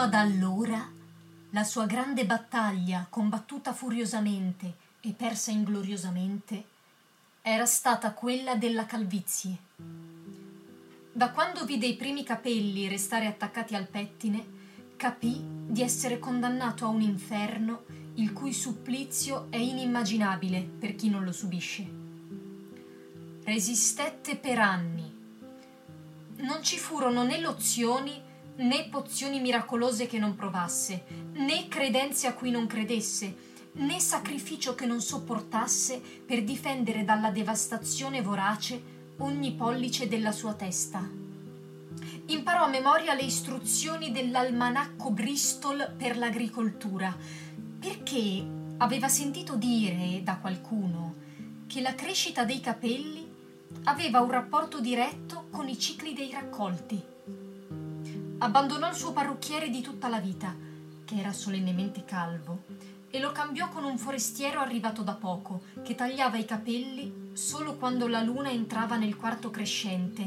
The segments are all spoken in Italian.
ad allora la sua grande battaglia, combattuta furiosamente e persa ingloriosamente, era stata quella della calvizie. Da quando vide i primi capelli restare attaccati al pettine, capì di essere condannato a un inferno il cui supplizio è inimmaginabile per chi non lo subisce. Resistette per anni. Non ci furono né lozioni né pozioni miracolose che non provasse, né credenze a cui non credesse, né sacrificio che non sopportasse per difendere dalla devastazione vorace ogni pollice della sua testa. Imparò a memoria le istruzioni dell'almanacco Bristol per l'agricoltura, perché aveva sentito dire da qualcuno che la crescita dei capelli aveva un rapporto diretto con i cicli dei raccolti. Abbandonò il suo parrucchiere di tutta la vita, che era solennemente calvo, e lo cambiò con un forestiero arrivato da poco, che tagliava i capelli solo quando la luna entrava nel quarto crescente.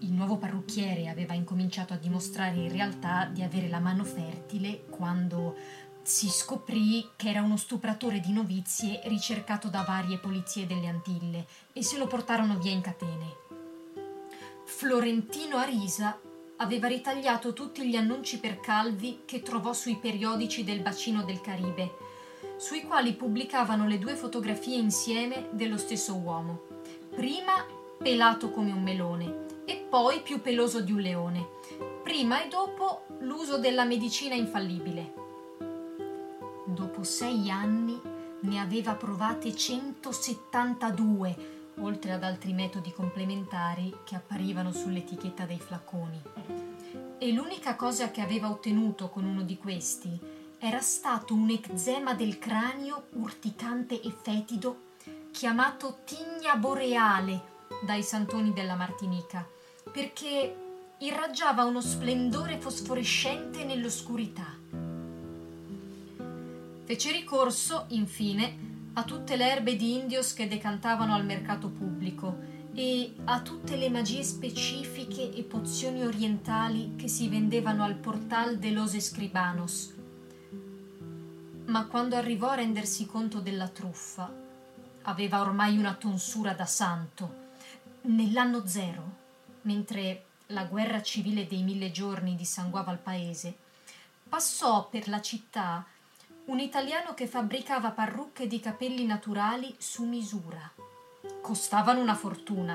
Il nuovo parrucchiere aveva incominciato a dimostrare in realtà di avere la mano fertile quando si scoprì che era uno stupratore di novizie ricercato da varie polizie delle Antille e se lo portarono via in catene. Florentino Arisa aveva ritagliato tutti gli annunci per calvi che trovò sui periodici del bacino del Caribe, sui quali pubblicavano le due fotografie insieme dello stesso uomo. Prima pelato come un melone e poi più peloso di un leone. Prima e dopo l'uso della medicina infallibile. Dopo sei anni ne aveva provate 172 oltre ad altri metodi complementari che apparivano sull'etichetta dei flaconi. E l'unica cosa che aveva ottenuto con uno di questi era stato un eczema del cranio urticante e fetido chiamato tigna boreale dai santoni della Martinica, perché irraggiava uno splendore fosforescente nell'oscurità. Fece ricorso, infine, a tutte le erbe di indios che decantavano al mercato pubblico e a tutte le magie specifiche e pozioni orientali che si vendevano al portal de los escribanos. Ma quando arrivò a rendersi conto della truffa, aveva ormai una tonsura da santo. Nell'anno zero, mentre la guerra civile dei mille giorni dissanguava il paese, passò per la città un italiano che fabbricava parrucche di capelli naturali su misura. Costavano una fortuna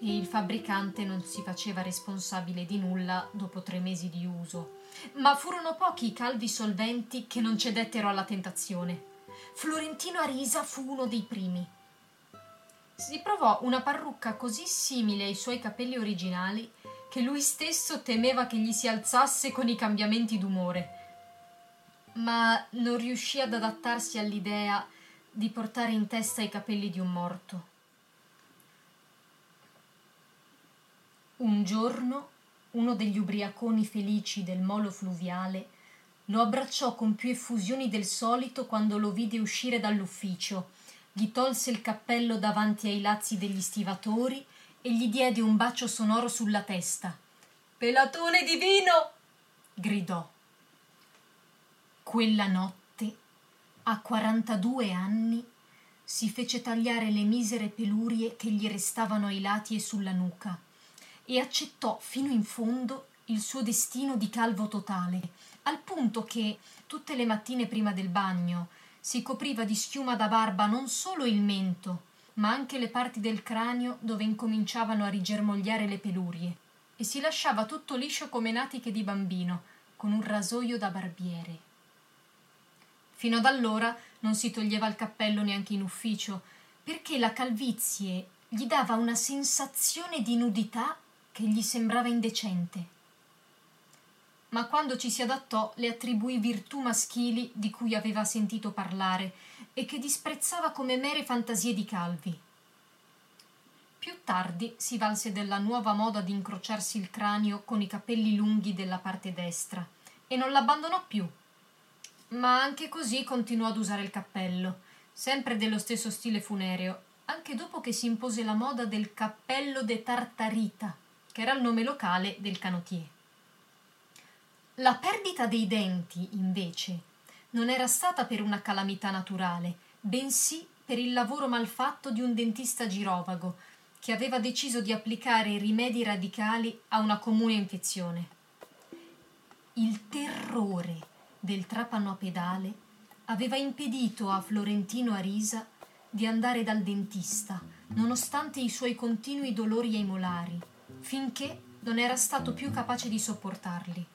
e il fabbricante non si faceva responsabile di nulla dopo tre mesi di uso. Ma furono pochi i calvi solventi che non cedettero alla tentazione. Florentino Arisa fu uno dei primi. Si provò una parrucca così simile ai suoi capelli originali che lui stesso temeva che gli si alzasse con i cambiamenti d'umore ma non riuscì ad adattarsi all'idea di portare in testa i capelli di un morto. Un giorno uno degli ubriaconi felici del molo fluviale lo abbracciò con più effusioni del solito quando lo vide uscire dall'ufficio, gli tolse il cappello davanti ai lazzi degli stivatori e gli diede un bacio sonoro sulla testa. Pelatone divino! gridò. Quella notte, a quarantadue anni, si fece tagliare le misere pelurie che gli restavano ai lati e sulla nuca e accettò fino in fondo il suo destino di calvo totale, al punto che tutte le mattine prima del bagno si copriva di schiuma da barba non solo il mento, ma anche le parti del cranio dove incominciavano a rigermogliare le pelurie, e si lasciava tutto liscio come natiche di bambino, con un rasoio da barbiere. Fino ad allora non si toglieva il cappello neanche in ufficio, perché la calvizie gli dava una sensazione di nudità che gli sembrava indecente. Ma quando ci si adattò le attribuì virtù maschili di cui aveva sentito parlare e che disprezzava come mere fantasie di calvi. Più tardi si valse della nuova moda di incrociarsi il cranio con i capelli lunghi della parte destra e non l'abbandonò più ma anche così continuò ad usare il cappello, sempre dello stesso stile funereo, anche dopo che si impose la moda del cappello de Tartarita, che era il nome locale del canotier. La perdita dei denti, invece, non era stata per una calamità naturale, bensì per il lavoro malfatto di un dentista girovago che aveva deciso di applicare rimedi radicali a una comune infezione. Il terrore del trapano a pedale aveva impedito a Florentino Arisa di andare dal dentista, nonostante i suoi continui dolori ai molari, finché non era stato più capace di sopportarli.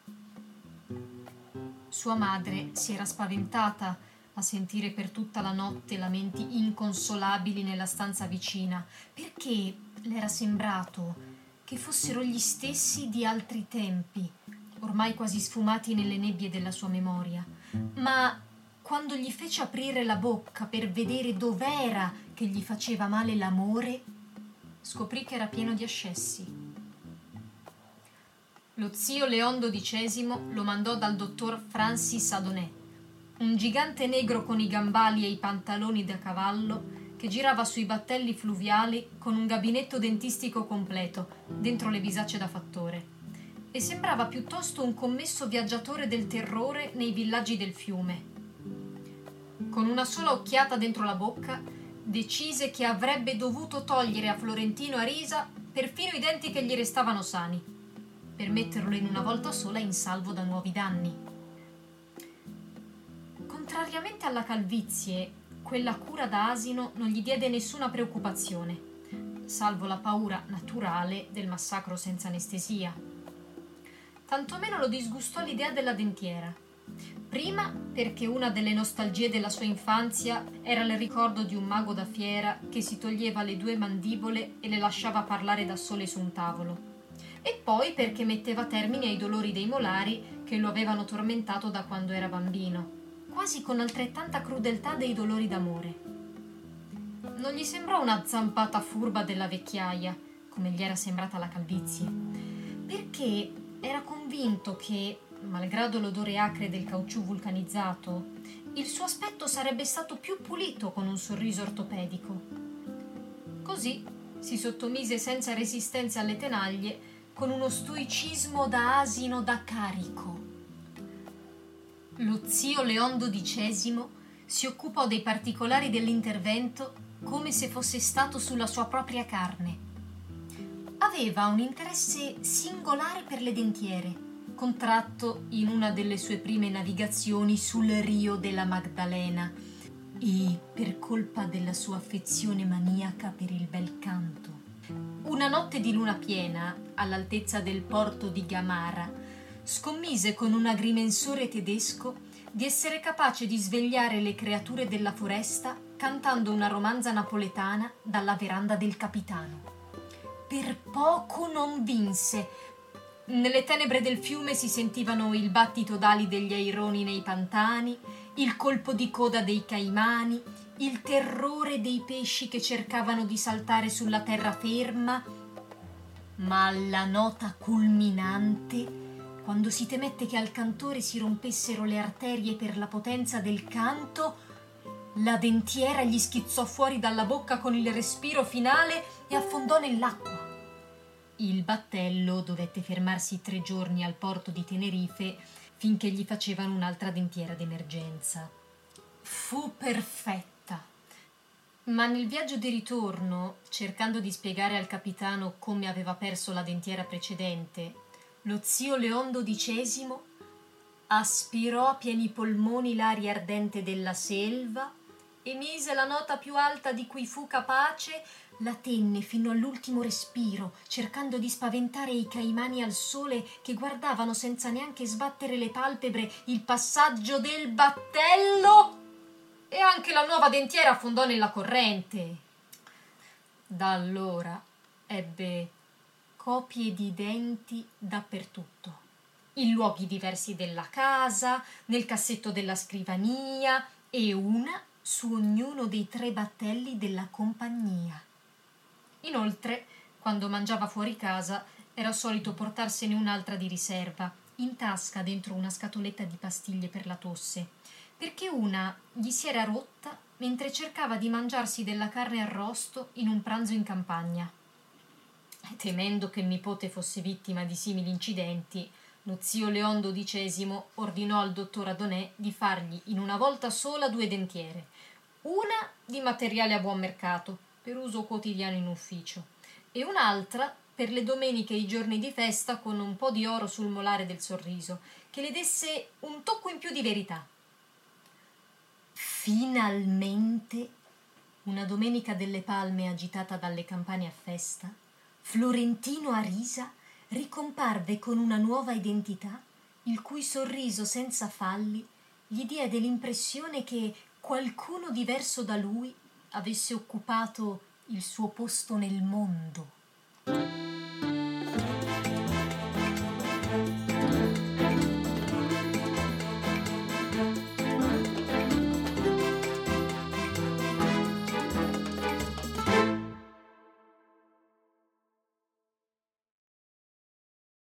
Sua madre si era spaventata a sentire per tutta la notte lamenti inconsolabili nella stanza vicina, perché le era sembrato che fossero gli stessi di altri tempi, ormai quasi sfumati nelle nebbie della sua memoria. Ma quando gli fece aprire la bocca per vedere dov'era che gli faceva male l'amore, scoprì che era pieno di ascessi lo zio Leon XII lo mandò dal dottor Francis Adonè, un gigante negro con i gambali e i pantaloni da cavallo che girava sui battelli fluviali con un gabinetto dentistico completo dentro le bisacce da fattore e sembrava piuttosto un commesso viaggiatore del terrore nei villaggi del fiume. Con una sola occhiata dentro la bocca decise che avrebbe dovuto togliere a Florentino Arisa perfino i denti che gli restavano sani per metterlo in una volta sola in salvo da nuovi danni. Contrariamente alla calvizie, quella cura da asino non gli diede nessuna preoccupazione, salvo la paura naturale del massacro senza anestesia. Tantomeno lo disgustò l'idea della dentiera. Prima perché una delle nostalgie della sua infanzia era il ricordo di un mago da fiera che si toglieva le due mandibole e le lasciava parlare da sole su un tavolo e poi perché metteva termine ai dolori dei molari che lo avevano tormentato da quando era bambino, quasi con altrettanta crudeltà dei dolori d'amore. Non gli sembrò una zampata furba della vecchiaia, come gli era sembrata la calvizie, perché era convinto che, malgrado l'odore acre del caucciù vulcanizzato, il suo aspetto sarebbe stato più pulito con un sorriso ortopedico. Così si sottomise senza resistenza alle tenaglie con uno stoicismo da asino da carico. Lo zio Leon XII si occupò dei particolari dell'intervento come se fosse stato sulla sua propria carne. Aveva un interesse singolare per le dentiere, contratto in una delle sue prime navigazioni sul Rio della Magdalena e per colpa della sua affezione maniaca per il bel canto. Una notte di luna piena, all'altezza del porto di Gamara, scommise con un agrimensore tedesco di essere capace di svegliare le creature della foresta cantando una romanza napoletana dalla veranda del capitano. Per poco non vinse. Nelle tenebre del fiume si sentivano il battito d'ali degli aironi nei pantani, il colpo di coda dei caimani, il terrore dei pesci che cercavano di saltare sulla terraferma, ma alla nota culminante, quando si temette che al cantore si rompessero le arterie per la potenza del canto, la dentiera gli schizzò fuori dalla bocca con il respiro finale e affondò nell'acqua. Il battello dovette fermarsi tre giorni al porto di Tenerife finché gli facevano un'altra dentiera d'emergenza. Fu perfetto ma nel viaggio di ritorno, cercando di spiegare al capitano come aveva perso la dentiera precedente, lo zio Leon XII aspirò a pieni polmoni l'aria ardente della selva, emise la nota più alta di cui fu capace, la tenne fino all'ultimo respiro, cercando di spaventare i caimani al sole che guardavano senza neanche sbattere le palpebre il passaggio del battello e anche la nuova dentiera affondò nella corrente. Da allora ebbe copie di denti dappertutto, in luoghi diversi della casa, nel cassetto della scrivania e una su ognuno dei tre battelli della compagnia. Inoltre, quando mangiava fuori casa, era solito portarsene un'altra di riserva, in tasca dentro una scatoletta di pastiglie per la tosse perché una gli si era rotta mentre cercava di mangiarsi della carne arrosto in un pranzo in campagna. Temendo che il nipote fosse vittima di simili incidenti, lo zio Leon XII ordinò al dottor Adonè di fargli in una volta sola due dentiere, una di materiale a buon mercato, per uso quotidiano in ufficio, e un'altra per le domeniche e i giorni di festa con un po' di oro sul molare del sorriso, che le desse un tocco in più di verità. Finalmente, una domenica delle palme agitata dalle campane a festa, Florentino Arisa ricomparve con una nuova identità, il cui sorriso senza falli gli diede l'impressione che qualcuno diverso da lui avesse occupato il suo posto nel mondo.